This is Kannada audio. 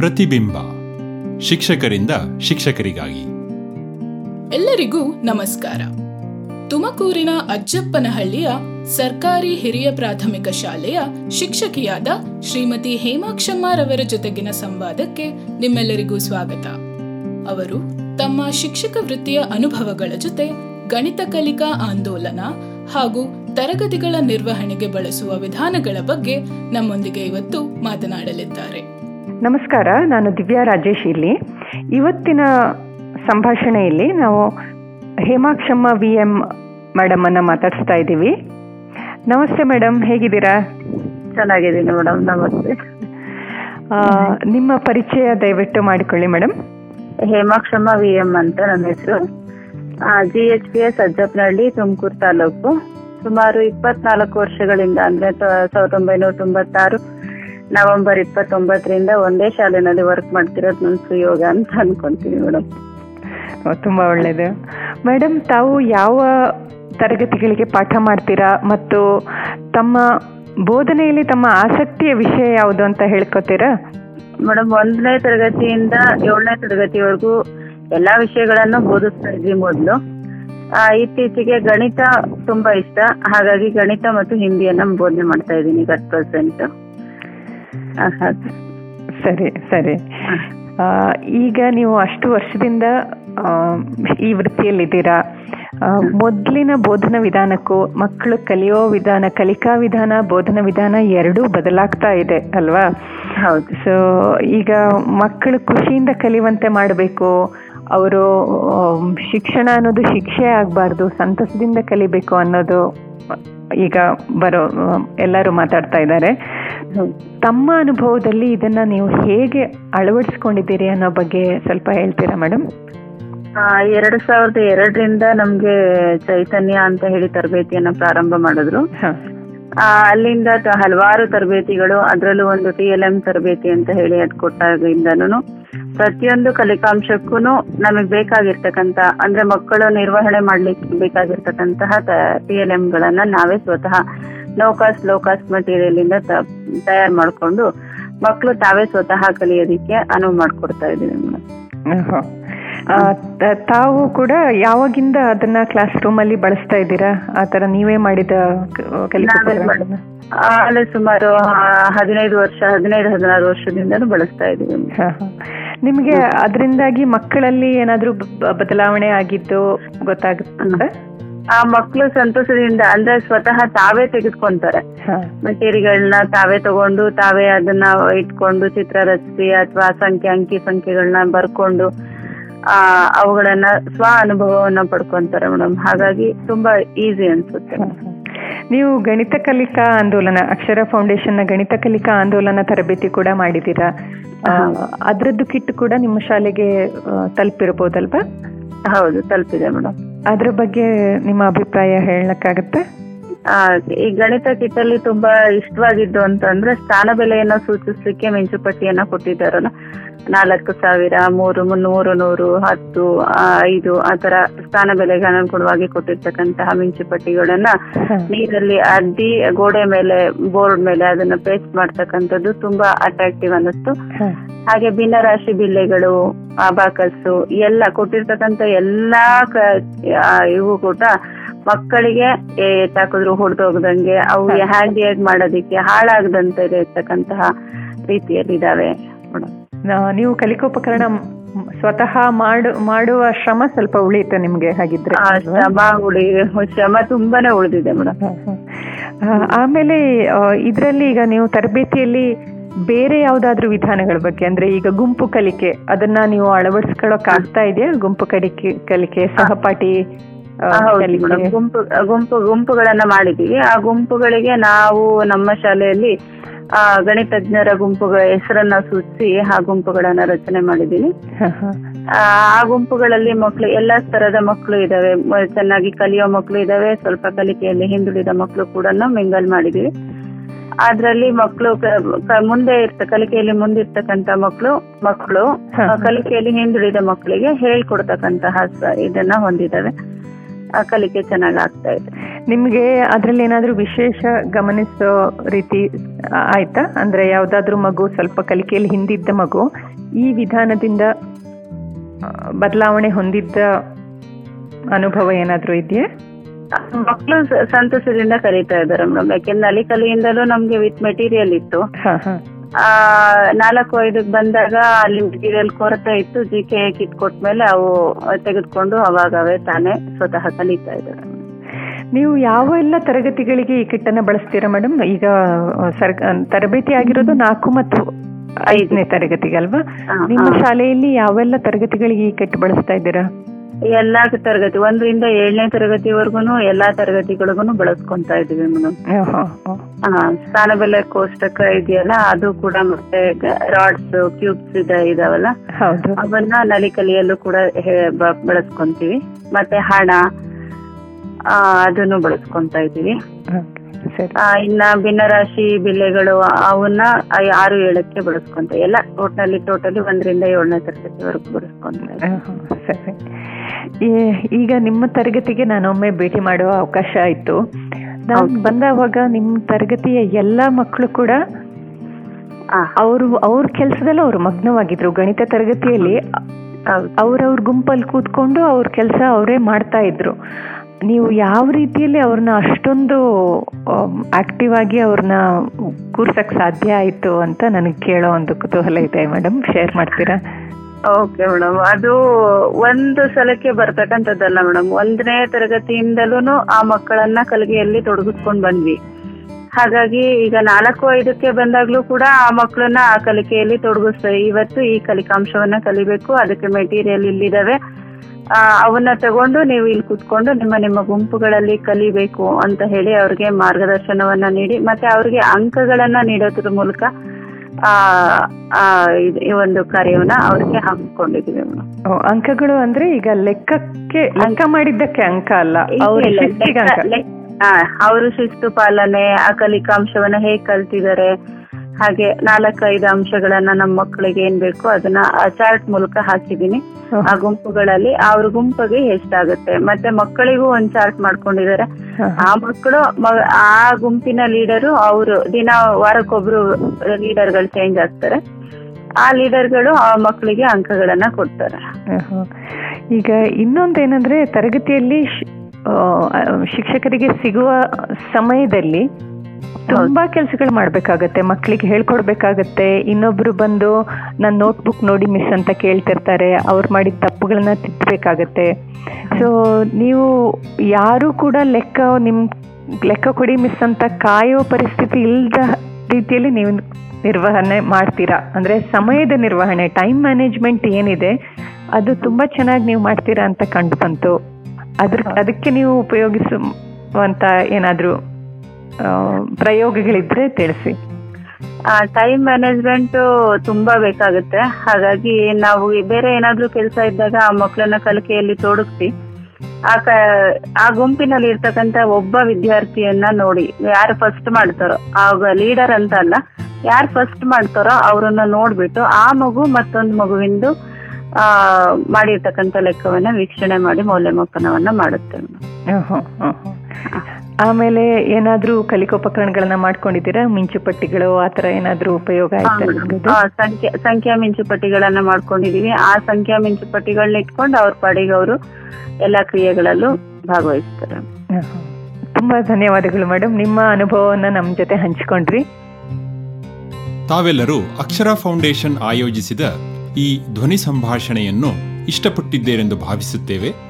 ಪ್ರತಿಬಿಂಬ. ಶಿಕ್ಷಕರಿಂದ ಶಿಕ್ಷಕರಿಗಾಗಿ. ಎಲ್ಲರಿಗೂ ನಮಸ್ಕಾರ. ತುಮಕೂರಿನ ಅಜ್ಜಪ್ಪನಹಳ್ಳಿಯ ಸರ್ಕಾರಿ ಹಿರಿಯ ಪ್ರಾಥಮಿಕ ಶಾಲೆಯ ಶಿಕ್ಷಕಿಯಾದ ಶ್ರೀಮತಿ ಹೇಮಾಕ್ಷಮ್ಮರವರ ಜೊತೆಗಿನ ಸಂವಾದಕ್ಕೆ ನಿಮ್ಮೆಲ್ಲರಿಗೂ ಸ್ವಾಗತ. ಅವರು ತಮ್ಮ ಶಿಕ್ಷಕ ವೃತ್ತಿಯ ಅನುಭವಗಳ ಜೊತೆ ಗಣಿತ ಕಲಿಕಾ ಆಂದೋಲನ ಹಾಗೂ ತರಗತಿಗಳ ನಿರ್ವಹಣೆಗೆ ಬಳಸುವ ವಿಧಾನಗಳ ಬಗ್ಗೆ ನಮ್ಮೊಂದಿಗೆ ಇವತ್ತು ಮಾತನಾಡಲಿದ್ದಾರೆ. ನಮಸ್ಕಾರ ನಾನು ದಿವ್ಯಾ ರಾಜೇಶ್ ಇಲ್ಲಿ. ಇವತ್ತಿನ ಸಂಭಾಷಣೆಯಲ್ಲಿ ನಾವು ಹೇಮಾಕ್ಷಮ್ಮ ವಿ ಎಂ ಮೇಡಮ್ ಅನ್ನ ಮಾತಾಡಿಸ್ತಾ ಇದ್ದೀವಿ. ನಮಸ್ತೆ ಮೇಡಮ್ ಹೇಗಿದ್ದೀರಾ? ಚೆನ್ನಾಗಿದ್ದೀನಿ ಮೇಡಮ್ ನಮಸ್ತೆ. ನಿಮ್ಮ ಪರಿಚಯ ದಯವಿಟ್ಟು ಮಾಡಿಕೊಳ್ಳಿ ಮೇಡಮ್ ಹೇಮಾಕ್ಷಮ್ಮ ವಿ ಎಂ ಅಂತ ನನ್ನ ಹೆಸರು. G H P S Ajjappanahalli Tumakuru taluk. ಸುಮಾರು ಇಪ್ಪತ್ನಾಲ್ಕು ವರ್ಷಗಳಿಂದ ಅಂದ್ರೆ ಸಾವಿರದ ಒಂಬೈನೂರ ತೊಂಬತ್ತಾರು ನವೆಂಬರ್ ಇಪ್ಪತ್ತೊಂಬತ್ತರಿಂದ ಒಂದೇ ಶಾಲೆನಲ್ಲಿ ವರ್ಕ್ ಮಾಡ್ತಿರೋದು ನನ್ನ ಸುಯೋಗ ಅಂತ ಅನ್ಕೊಂತೀನಿ ಮೇಡಮ್ ತುಂಬಾ ಒಳ್ಳೇದು. ಮೇಡಮ್ ತಾವು ಯಾವ ತರಗತಿಗಳಿಗೆ ಪಾಠ ಮಾಡ್ತೀರಾ ಮತ್ತು ತಮ್ಮ ಬೋಧನೆಯಲ್ಲಿ ತಮ್ಮ ಆಸಕ್ತಿಯ ವಿಷಯ ಯಾವುದು ಅಂತ ಹೇಳ್ಕೊತೀರಾ? ಮೇಡಮ್ ಒಂದನೇ ತರಗತಿಯಿಂದ ಏಳನೇ ತರಗತಿವರೆಗೂ ಎಲ್ಲಾ ವಿಷಯಗಳನ್ನು ಬೋಧಿಸ್ತಾ ಇದ್ವಿ ಮೊದಲು. ಇತ್ತೀಚೆಗೆ ಗಣಿತ ತುಂಬಾ ಇಷ್ಟ. ಹಾಗಾಗಿ ಗಣಿತ ಮತ್ತು ಹಿಂದಿಯನ್ನ ಬೋಧನೆ ಮಾಡ್ತಾ ಇದ್ದೀನಿ ಅಟ್ ಪ್ರೆಸೆಂಟ್. ಸರಿ ಸರಿ. ಈಗ ನೀವು ಅಷ್ಟು ವರ್ಷದಿಂದ ಈ ವೃತ್ತಿಯಲ್ಲಿದ್ದೀರಾ? ಮೊದಲಿನ ಬೋಧನಾ ವಿಧಾನಕ್ಕೂ ಮಕ್ಕಳು ಕಲಿಯೋ ವಿಧಾನ ಕಲಿಕಾ ವಿಧಾನ ಬೋಧನಾ ವಿಧಾನ ಎರಡೂ ಬದಲಾಗ್ತಾ ಇದೆ ಅಲ್ವಾ? ಹೌದು. ಸೊ ಈಗ ಮಕ್ಕಳು ಖುಷಿಯಿಂದ ಕಲಿಯುವಂತೆ ಮಾಡಬೇಕು. ಅವರು ಶಿಕ್ಷಣ ಅನ್ನೋದು ಶಿಕ್ಷೆ ಆಗಬಾರ್ದು ಸಂತಸದಿಂದ ಕಲಿಬೇಕು ಅನ್ನೋದು ಈಗ ಬರೋ ಎಲ್ಲರೂ ಮಾತಾಡ್ತಾ ಇದ್ದಾರೆ. ತಮ್ಮ ಅನುಭವದಲ್ಲಿ ಇದನ್ನ ನೀವು ಹೇಗೆ ಅಳವಡಿಸ್ಕೊಂಡಿದ್ದೀರಿ ಅನ್ನೋ ಬಗ್ಗೆ ಸ್ವಲ್ಪ ಹೇಳ್ತೀರಾ ಮೇಡಮ್ ಎರಡು ಸಾವಿರದ ಎರಡರಿಂದ ನಮ್ಗೆ ಚೈತನ್ಯ ಅಂತ ಹೇಳಿ ತರಬೇತಿಯನ್ನ ಪ್ರಾರಂಭ ಮಾಡಿದ್ರು. ಅಲ್ಲಿಂದ ಹಲವಾರು ತರಬೇತಿಗಳು ಅದರಲ್ಲೂ ಒಂದು ಟಿ ಎಲ್ ಎಂ ತರಬೇತಿ ಅಂತ ಹೇಳಿ ಅದ್ ಕೊಟ್ಟಾಗಿಂದನು ಪ್ರತಿಯೊಂದು ಕಲಿಕಾಂಶಕ್ಕೂ ನಮಗೆ ಬೇಕಾಗಿರ್ತಕ್ಕಂತ ಅಂದ್ರೆ ಮಕ್ಕಳು ನಿರ್ವಹಣೆ ಮಾಡ್ಲಿಕ್ಕೆ ಬೇಕಾಗಿರ್ತಕ್ಕಂತಹ ಟಿ ಎಲ್ ಎಂಗಳನ್ನ ನಾವೇ ಸ್ವತಃ low cost low cost material ಇಂದ ತಯಾರು ಮಾಡ್ಕೊಂಡು ಮಕ್ಕಳು ತಾವೇ ಸ್ವತಃ ಕಲಿಯೋದಿಕ್ಕೆ ಅನುವು ಮಾಡ್ಕೊಡ್ತಾ ಮೇಡಮ್. ಆಹಾ. ಆ, ತಾವು ಕೂಡ ಯಾವಾಗಿಂದ ಅದನ್ನ ಕ್ಲಾಸ್ ರೂಮ್ ಅಲ್ಲಿ ಬಳಸ್ತಾ ಇದ್ದೀರಾ? ಆತರ ತರ ನೀವೇ ಮಾಡಿದ ಅಲ್ಲಿ ಸುಮಾರು ಹದಿನೈದು ವರ್ಷ ಹದಿನೈದು ಹದಿನಾರು ವರ್ಷದಿಂದನೂ ಬಳಸ್ತಾ ಹಾ. ನಿಮ್ಗೆ ಅದರಿಂದಾಗಿ ಮಕ್ಕಳಲ್ಲಿ ಏನಾದ್ರೂ ಬದಲಾವಣೆ ಆಗಿದ್ದು ಗೊತ್ತಾಗುತ್ತೆ? ಆ ಮಕ್ಕಳು ಸಂತೋಷದಿಂದ ಅಂದ್ರೆ ಸ್ವತಃ ತಾವೇ ತೆಗೆದುಕೊಂತಾರೆ. ಹಾ. ಮೆಟೀರಿಯಲ್ನ ತಾವೇ ತಗೊಂಡು ತಾವೇ ಅದನ್ನ ಇಟ್ಕೊಂಡು ಚಿತ್ರ ರಚಿಸಿ ಅಥವಾ ಸಂಖ್ಯೆ ಅಂಕಿ ಸಂಖ್ಯೆಗಳನ್ನ ಬರ್ಕೊಂಡು ಆ ಅವುಗಳನ್ನ ಸ್ವ ಅನುಭವವನ್ನ ಪಡ್ಕೊಂತಾರೆ ಮೇಡಮ್. ಹಾಗಾಗಿ ತುಂಬಾ ಈಸಿ ಅನ್ಸುತ್ತೆ. ನೀವು ಗಣಿತ ಕಲಿಕಾ ಆಂದೋಲನ ಅಕ್ಷರ ಫೌಂಡೇಶನ್ನ ಗಣಿತ ಕಲಿಕಾ ಆಂದೋಲನ ತರಬೇತಿ ಕೂಡ ಮಾಡಿದೀರಾ ಅದ್ರದ್ದು ಕಿಟ್ ಕೂಡ ನಿಮ್ಮ ಶಾಲೆಗೆ ತಲುಪಿರಬಹುದಲ್ವಾ? ಹೌದು ತಲುಪಿದೆ ಮೇಡಮ್. ಅದ್ರ ಬಗ್ಗೆ ನಿಮ್ಮ ಅಭಿಪ್ರಾಯ ಹೇಳಕ್ಕಾಗತ್ತೆ? ಈ ಗಣಿತ ಕಿಟ್ಟಲ್ಲಿ ತುಂಬಾ ಇಷ್ಟವಾಗಿದ್ದು ಅಂತಂದ್ರೆ ಸ್ಥಾನ ಬೆಲೆಯನ್ನ ಸೂಚಿಸ್ಲಿಕ್ಕೆ ಮಿಂಚುಪಟ್ಟಿಯನ್ನ ಕೊಟ್ಟಿದ್ದಾರಲ್ಲ. ನಾಲ್ಕು ಸಾವಿರ ಮೂರು ಮುನ್ನೂರು ನೂರು ಹತ್ತು ಐದು ಆತರ ತರ ಸ್ಥಾನ ಬೆಲೆಗೆ ಅನುಗುಣವಾಗಿ ಕೊಟ್ಟಿರ್ತಕ್ಕಂತಹ ಮಿಂಚುಪಟ್ಟಿಗಳನ್ನ ನೀರಲ್ಲಿ ಅದ್ದಿ ಗೋಡೆ ಮೇಲೆ ಬೋರ್ಡ್ ಮೇಲೆ ಅದನ್ನ ಪೇಸ್ಟ್ ಮಾಡ್ತಕ್ಕಂಥದ್ದು ತುಂಬಾ ಅಟ್ರಾಕ್ಟಿವ್ ಅನ್ನಿಸ್ತು. ಹಾಗೆ ಭಿನ್ನರಾಶಿ ಬಿಲ್ಲೆಗಳು ಅಬಾಕಸ್ಸು ಎಲ್ಲ ಕೊಟ್ಟಿರ್ತಕ್ಕಂಥ ಎಲ್ಲಾ ಇವು ಕೂಡ ಮಕ್ಕಳಿಗೆ ಎತ್ತಾಕಿದ್ರು ಹೊಡೆದೋಗದಂಗೆ ಅವು ಹ್ಯಾಂಡಿಯಾಗಿ ಮಾಡೋದಿಕ್ಕೆ ಹಾಳಾಗದಂತೆ ಇರತಕ್ಕಂತಹ ರೀತಿಯಲ್ಲಿ ಇದಾವೆ ನೀವು ಕಲಿಕೋಪಕರಣ ಸ್ವತಃ ಮಾಡು ಮಾಡುವ ಶ್ರಮ ಸ್ವಲ್ಪ ಉಳಿಯುತ್ತೆ ನಿಮ್ಗೆ ಹಾಗಿದ್ರೆ. ಶ್ರಮ ಉಳಿ ಶ್ರಮ ತುಂಬಾನೇ ಉಳಿದಿದೆ ಮೇಡಮ್. ಆಮೇಲೆ ಇದರಲ್ಲಿ ಈಗ ನೀವು ತರಬೇತಿಯಲ್ಲಿ ಬೇರೆ ಯಾವ್ದಾದ್ರು ವಿಧಾನಗಳ ಬಗ್ಗೆ ಅಂದ್ರೆ ಈಗ ಗುಂಪು ಕಲಿಕೆ ಅದನ್ನ ನೀವು ಅಳವಡಿಸ್ಕೊಳ್ಳೋಕ್ ಆಗ್ತಾ ಇದೆಯಾ? ಗುಂಪು ಕಲಿಕೆ ಕಲಿಕೆ ಸಹಪಾಠಿ ಗುಂಪು ಗುಂಪು ಗುಂಪುಗಳನ್ನ ಮಾಡಿದೀವಿ. ಆ ಗುಂಪುಗಳಿಗೆ ನಾವು ನಮ್ಮ ಶಾಲೆಯಲ್ಲಿ ಆ ಗಣಿತಜ್ಞರ ಗುಂಪುಗಳ ಹೆಸರನ್ನ ಸೂಚಿಸಿ ಆ ಗುಂಪುಗಳನ್ನ ರಚನೆ ಮಾಡಿದೀವಿ. ಆ ಗುಂಪುಗಳಲ್ಲಿ ಮಕ್ಕಳು ಎಲ್ಲಾ ತರದ ಮಕ್ಕಳು ಇದಾವೆ. ಚೆನ್ನಾಗಿ ಕಲಿಯೋ ಮಕ್ಕಳು ಇದಾವೆ. ಸ್ವಲ್ಪ ಕಲಿಕೆಯಲ್ಲಿ ಹಿಂದುಳಿದ ಮಕ್ಕಳು ಕೂಡ ಮಿಂಗಲ್ ಮಾಡಿದೀವಿ. ಅದ್ರಲ್ಲಿ ಮಕ್ಕಳು ಮುಂದೆ ಇರ್ತ ಕಲಿಕೆಯಲ್ಲಿ ಮುಂದಿರ್ತಕ್ಕಂತ ಮಕ್ಕಳು ಮಕ್ಕಳು ಕಲಿಕೆಯಲ್ಲಿ ಹಿಂದುಳಿದ ಮಕ್ಕಳಿಗೆ ಹೇಳ್ಕೊಡ್ತಕ್ಕಂತಹ ಇದನ್ನ ಹೊಂದಿದ್ದಾವೆ. ಆ ಕಲಿಕೆ ಚೆನ್ನಾಗ್ ಆಗ್ತಾ ಇದೆ. ನಿಮ್ಗೆ ಅದ್ರಲ್ಲಿ ಏನಾದ್ರೂ ವಿಶೇಷ ಗಮನಿಸೋ ರೀತಿ ಆಯ್ತಾ? ಅಂದ್ರೆ ಯಾವ್ದಾದ್ರು ಮಗು ಸ್ವಲ್ಪ ಕಲಿಕೆಯಲ್ಲಿ ಹಿಂದಿದ್ದ ಮಗು ಈ ವಿಧಾನದಿಂದ ಬದಲಾವಣೆ ಹೊಂದಿದ್ದ ಅನುಭವ ಏನಾದ್ರೂ ಇದೆಯಾ? ಮಕ್ಕಳು ಸಂತಸದಿಂದ ಕಲಿತಾ ಇದ್ದಾರೆ ಮೇಡಮ್. ಯಾಕೆಂದ್ರೆ ಅಲ್ಲಿ ಕಲಿಯಿಂದಲೂ ನಮ್ಗೆ ವಿತ್ ಮೆಟೀರಿಯಲ್ ಇತ್ತು. ಆ ನಾಲ್ಕು ಐದಕ್ಕೆ ಬಂದಾಗ ಅಲ್ಲಿ ಮೆಟೀರಿಯಲ್ ಕೊರತೆ ಇತ್ತು. ಜಿ ಕೆ ಕಿಟ್ ಕೊಟ್ಮೇಲೆ ಅವು ತೆಗೆದುಕೊಂಡು ಅವಾಗವೇ ತಾನೇ ಸ್ವತಃ ಕಲಿತಾ ಇದ್ದಾರೆ. ನೀವು ಯಾವ ಎಲ್ಲ ತರಗತಿಗಳಿಗೆ ಈ ಕಿಟ್ಟನ್ನು ಬಳಸ್ತೀರಾ ಮೇಡಮ್? ಈಗ ಸರ್ ತರಬೇತಿ ಆಗಿರೋದು ನಾಲ್ಕು ಮತ್ತು ಐದನೇ ತರಗತಿಗೆ ಅಲ್ವಾ? ನಿಮ್ಮ. ಶಾಲೆಯಲ್ಲಿ ಯಾವೆಲ್ಲ ತರಗತಿಗಳಿಗೆ ಈ ಕಿಟ್ ಬಳಸ್ತಾ ಇದ್ದೀರಾ? ಎಲ್ಲಾ ತರಗತಿ ಒಂದರಿಂದ ಏಳನೇ ತರಗತಿವರೆಗೂ ಎಲ್ಲಾ ತರಗತಿಗಳಿಗೂ ಬಳಸ್ಕೊಂತ ಇದೀವಿ ಮೇಡಮ್. ಸ್ಥಾನಬೆಲೆ ಕೋಷ್ಟಕ ಇದೆಯಲ್ಲ ಅದು ಕೂಡ ಮತ್ತೆ ರಾಡ್ಸ್ ಕ್ಯೂಬ್ಸ್ ಇದೆ ಇದಾವಲ್ಲ? ಅವನ್ನ ನಲಿ ಕಲಿಯಲ್ಲೂ ಕೂಡ ಬಳಸ್ಕೊಂತೀವಿ. ಮತ್ತೆ ಹಣ ಅದನ್ನು ಬಳಸ್ಕೊಂತ ಇದೀವಿ ಇನ್ನ ಭಿನ್ನರಾಶಿ ಬಿಲ್ಲೆಗಳು ಅವನ್ನ ಆರು ಏಳಕ್ಕೆ ಬಳಸ್ಕೊಂತ ಎಲ್ಲ ಟೋಟಲಿ ಟೋಟಲಿ ಒಂದರಿಂದ ಏಳನೇ ತರಗತಿವರೆಗೂ ಬಳಸ್ಕೊಂತ ಈಗ ನಿಮ್ಮ ತರಗತಿಗೆ ನಾನೊಮ್ಮೆ ಭೇಟಿ ಮಾಡುವ ಅವಕಾಶ ಆಯ್ತು. ನಾನು ಬಂದಾವಾಗ ನಿಮ್ಮ ತರಗತಿಯ ಎಲ್ಲ ಮಕ್ಕಳು ಕೂಡ ಅವರು ಅವ್ರ ಕೆಲಸದಲ್ಲಿ ಅವರು ಮಗ್ನವಾಗಿದ್ರು. ಗಣಿತ ತರಗತಿಯಲ್ಲಿ ಅವ್ರವ್ರ ಗುಂಪಲ್ಲಿ ಕೂತ್ಕೊಂಡು ಅವ್ರ ಕೆಲಸ ಅವರೇ ಮಾಡ್ತಾ ಇದ್ರು. ನೀವು ಯಾವ ರೀತಿಯಲ್ಲಿ ಅವ್ರನ್ನ ಅಷ್ಟೊಂದು ಆಕ್ಟಿವ್ ಆಗಿ ಅವ್ರನ್ನ ಕೂರ್ಸಕ್ ಸಾಧ್ಯ ಆಯ್ತು ಅಂತ ನನಗೆ ಕೇಳೋ ಒಂದು ಕುತೂಹಲ ಇದೆ ಮೇಡಮ್ ಶೇರ್ ಮಾಡ್ತೀರಾ? ಓಕೆ ಮೇಡಮ್ ಅದು ಒಂದು ಸಲಕ್ಕೆ ಬರ್ತಕ್ಕಂಥದ್ದಲ್ಲ ಮೇಡಮ್ ಒಂದನೇ ತರಗತಿಯಿಂದಲೂ ಆ ಮಕ್ಕಳನ್ನ ಕಲಿಗೆಯಲ್ಲಿ ತೊಡಗಿಸ್ಕೊಂಡ್ ಬಂದ್ವಿ. ಹಾಗಾಗಿ ಈಗ ನಾಲ್ಕು, ಐದಕ್ಕೆ ಬಂದಾಗ್ಲೂ ಕೂಡ ಆ ಮಕ್ಕಳನ್ನ ಆ ಕಲಿಕೆಯಲ್ಲಿ ತೊಡಗಿಸ್ತೇವೆ ಇವತ್ತು ಈ ಕಲಿಕಾಂಶವನ್ನ ಕಲಿಬೇಕು. ಅದಕ್ಕೆ ಮೆಟೀರಿಯಲ್ ಇಲ್ಲಿದ್ದಾವೆ ಅವನ್ನ ತಗೊಂಡು ನೀವು ಇಲ್ಲಿ ಕುತ್ಕೊಂಡು ನಿಮ್ಮ ನಿಮ್ಮ ಗುಂಪುಗಳಲ್ಲಿ ಕಲಿಬೇಕು ಅಂತ ಹೇಳಿ ಅವ್ರಿಗೆ ಮಾರ್ಗದರ್ಶನವನ್ನ ನೀಡಿ, ಮತ್ತೆ ಅವ್ರಿಗೆ ಅಂಕಗಳನ್ನ ನೀಡೋದ್ರ ಮೂಲಕ ಈ ಒಂದು ಕಾರ್ಯವನ್ನ ಅವ್ರಿಗೆ ಓ, ಅಂಕಗಳು ಅಂದ್ರೆ ಈಗ ಲೆಕ್ಕಕ್ಕೆ ಲೆಕ್ಕ ಮಾಡಿದ್ದಕ್ಕೆ ಅಂಕ ಅಲ್ಲ? ಅವರು ಶಿಸ್ತು ಪಾಲನೆ ಆ ಕಲಿಕಾಂಶವನ್ನ ಹೇಗ್ ಕಲ್ತಿದ್ದಾರೆ ಹಾಗೆ ನಾಲ್ಕೈದು ಅಂಶಗಳನ್ನ ನಮ್ಮ ಮಕ್ಕಳಿಗೆ ಏನ್ ಬೇಕು ಅದನ್ನ ಚಾರ್ಟ್ ಮೂಲಕ ಹಾಕಿದೀನಿ. ಆ ಗುಂಪುಗಳಲ್ಲಿ ಅವ್ರ ಗುಂಪಿಗೆ ಎಷ್ಟಾಗುತ್ತೆ ಮತ್ತೆ ಮಕ್ಕಳಿಗೂ ಒಂದ್ ಚಾರ್ಟ್ ಮಾಡ್ಕೊಂಡಿದ್ದಾರೆ. ಆ ಮಕ್ಕಳು ಆ ಗುಂಪಿನ ಲೀಡರು ಅವರು ದಿನ ವಾರಕ್ಕೊಬ್ರು ಲೀಡರ್ಗಳು ಚೇಂಜ್ ಆಗ್ತಾರೆ. ಆ ಲೀಡರ್ಗಳು ಆ ಮಕ್ಕಳಿಗೆ ಅಂಕಗಳನ್ನ ಕೊಡ್ತಾರೆ. ಈಗ ಇನ್ನೊಂದೇನಂದ್ರೆ ತರಗತಿಯಲ್ಲಿ ಶಿಕ್ಷಕರಿಗೆ ಸಿಗುವ ಸಮಯದಲ್ಲಿ ತುಂಬಾ ಕೆಲಸಗಳು ಮಾಡ್ಬೇಕಾಗತ್ತೆ ಮಕ್ಕಳಿಗೆ ಹೇಳ್ಕೊಡ್ಬೇಕಾಗತ್ತೆ. ಇನ್ನೊಬ್ರು ಬಂದು ನನ್ನ ನೋಟ್ಬುಕ್ ನೋಡಿ ಮಿಸ್ ಅಂತ ಕೇಳ್ತಿರ್ತಾರೆ ಅವ್ರು ಮಾಡಿದ ತಪ್ಪುಗಳನ್ನ ತಿದ್ದಬೇಕಾಗತ್ತೆ. ಸೊ ನೀವು ಯಾರು ಕೂಡ ಲೆಕ್ಕ ನಿಮ್ ಲೆಕ್ಕ ಕೊಡಿ ಮಿಸ್ ಅಂತ ಕಾಯೋ ಪರಿಸ್ಥಿತಿ ಇಲ್ಲದ ರೀತಿಯಲ್ಲಿ ನೀವು ನಿರ್ವಹಣೆ ಮಾಡ್ತೀರಾ? ಅಂದ್ರೆ ಸಮಯದ ನಿರ್ವಹಣೆ ಟೈಮ್ ಮ್ಯಾನೇಜ್ಮೆಂಟ್ ಏನಿದೆ ಅದು ತುಂಬಾ ಚೆನ್ನಾಗಿ ನೀವು ಮಾಡ್ತೀರಾ ಅಂತ ಕಂಡು ಬಂತು. ಅದ್ರ ಅದಕ್ಕೆ ನೀವು ಉಪಯೋಗಿಸುವಂತ ಏನಾದ್ರೂ ಪ್ರಯೋಗಗಳಿದ್ರೆ ತಿಳಿಸಿ. ಟೈಮ್ ಮ್ಯಾನೇಜ್ಮೆಂಟ್ ತುಂಬಾ ಬೇಕಾಗುತ್ತೆ. ಹಾಗಾಗಿ ನಾವು ಬೇರೆ ಏನಾದ್ರೂ ಕೆಲಸ ಇದ್ದಾಗ ಆ ಮಕ್ಕಳನ್ನ ಕಲಿಕೆಯಲ್ಲಿ ತೊಡಗಿಸಿ ಆ ಕ ಆ ಗುಂಪಿನಲ್ಲಿ ಇರ್ತಕ್ಕಂತ ಒಬ್ಬ ವಿದ್ಯಾರ್ಥಿಯನ್ನ ನೋಡಿ ಯಾರು ಫಸ್ಟ್ ಮಾಡ್ತಾರೋ ಆಗ ಲೀಡರ್ ಅಂತ ಅಲ್ಲ ಯಾರು ಫಸ್ಟ್ ಮಾಡ್ತಾರೋ ಅವರನ್ನ ನೋಡ್ಬಿಟ್ಟು ಆ ಮಗು ಮತ್ತೊಂದು ಮಗುವಿಂದು ಆ ಮಾಡಿರ್ತಕ್ಕಂಥ ಲೆಕ್ಕವನ್ನ ವೀಕ್ಷಣೆ ಮಾಡಿ ಮೌಲ್ಯಮಾಪನವನ್ನ ಮಾಡುತ್ತೆ. ಹ್ಮ್, ಹ್ಮ್, ಹ್ಮ್, ಹ್ಮ್. ಆಮೇಲೆ ಏನಾದ್ರೂ ಕಲಿಕೋಪಕರಣಗಳನ್ನ ಮಾಡ್ಕೊಂಡಿದ್ದೀರಾ? ಮಿಂಚುಪಟ್ಟಿಗಳು ಆತರ ಏನಾದ್ರೂ ಉಪಯೋಗ ಆಯ್ತಾ ಸಂಖ್ಯಾ ಸಂಖ್ಯಾ ಮಿಂಚುಪಟ್ಟಿಗಳನ್ನ ಮಾಡ್ಕೊಂಡಿದೀವಿ. ಆ ಸಂಖ್ಯಾ ಮಿಂಚುಪಟ್ಟಿಗಳನ್ನ ಇಟ್ಕೊಂಡು ಅವ್ರ ಪಾಡಿಗೆ ಅವರು ಎಲ್ಲಾ ಕ್ರಿಯೆಗಳಲ್ಲೂ ಭಾಗವಹಿಸ್ತಾರೆ. ತುಂಬಾ ಧನ್ಯವಾದಗಳು ಮೇಡಮ್ ನಿಮ್ಮ ಅನುಭವವನ್ನ ನಮ್ಮ ಜೊತೆ ಹಂಚಿಕೊಂಡ್ರಿ. ತಾವೆಲ್ಲರೂ ಅಕ್ಷರ ಫೌಂಡೇಶನ್ ಆಯೋಜಿಸಿದ ಈ ಧ್ವನಿ ಸಂಭಾಷಣೆಯನ್ನು ಇಷ್ಟಪಟ್ಟಿದ್ದೇರೆಂದು ಭಾವಿಸುತ್ತೇವೆ.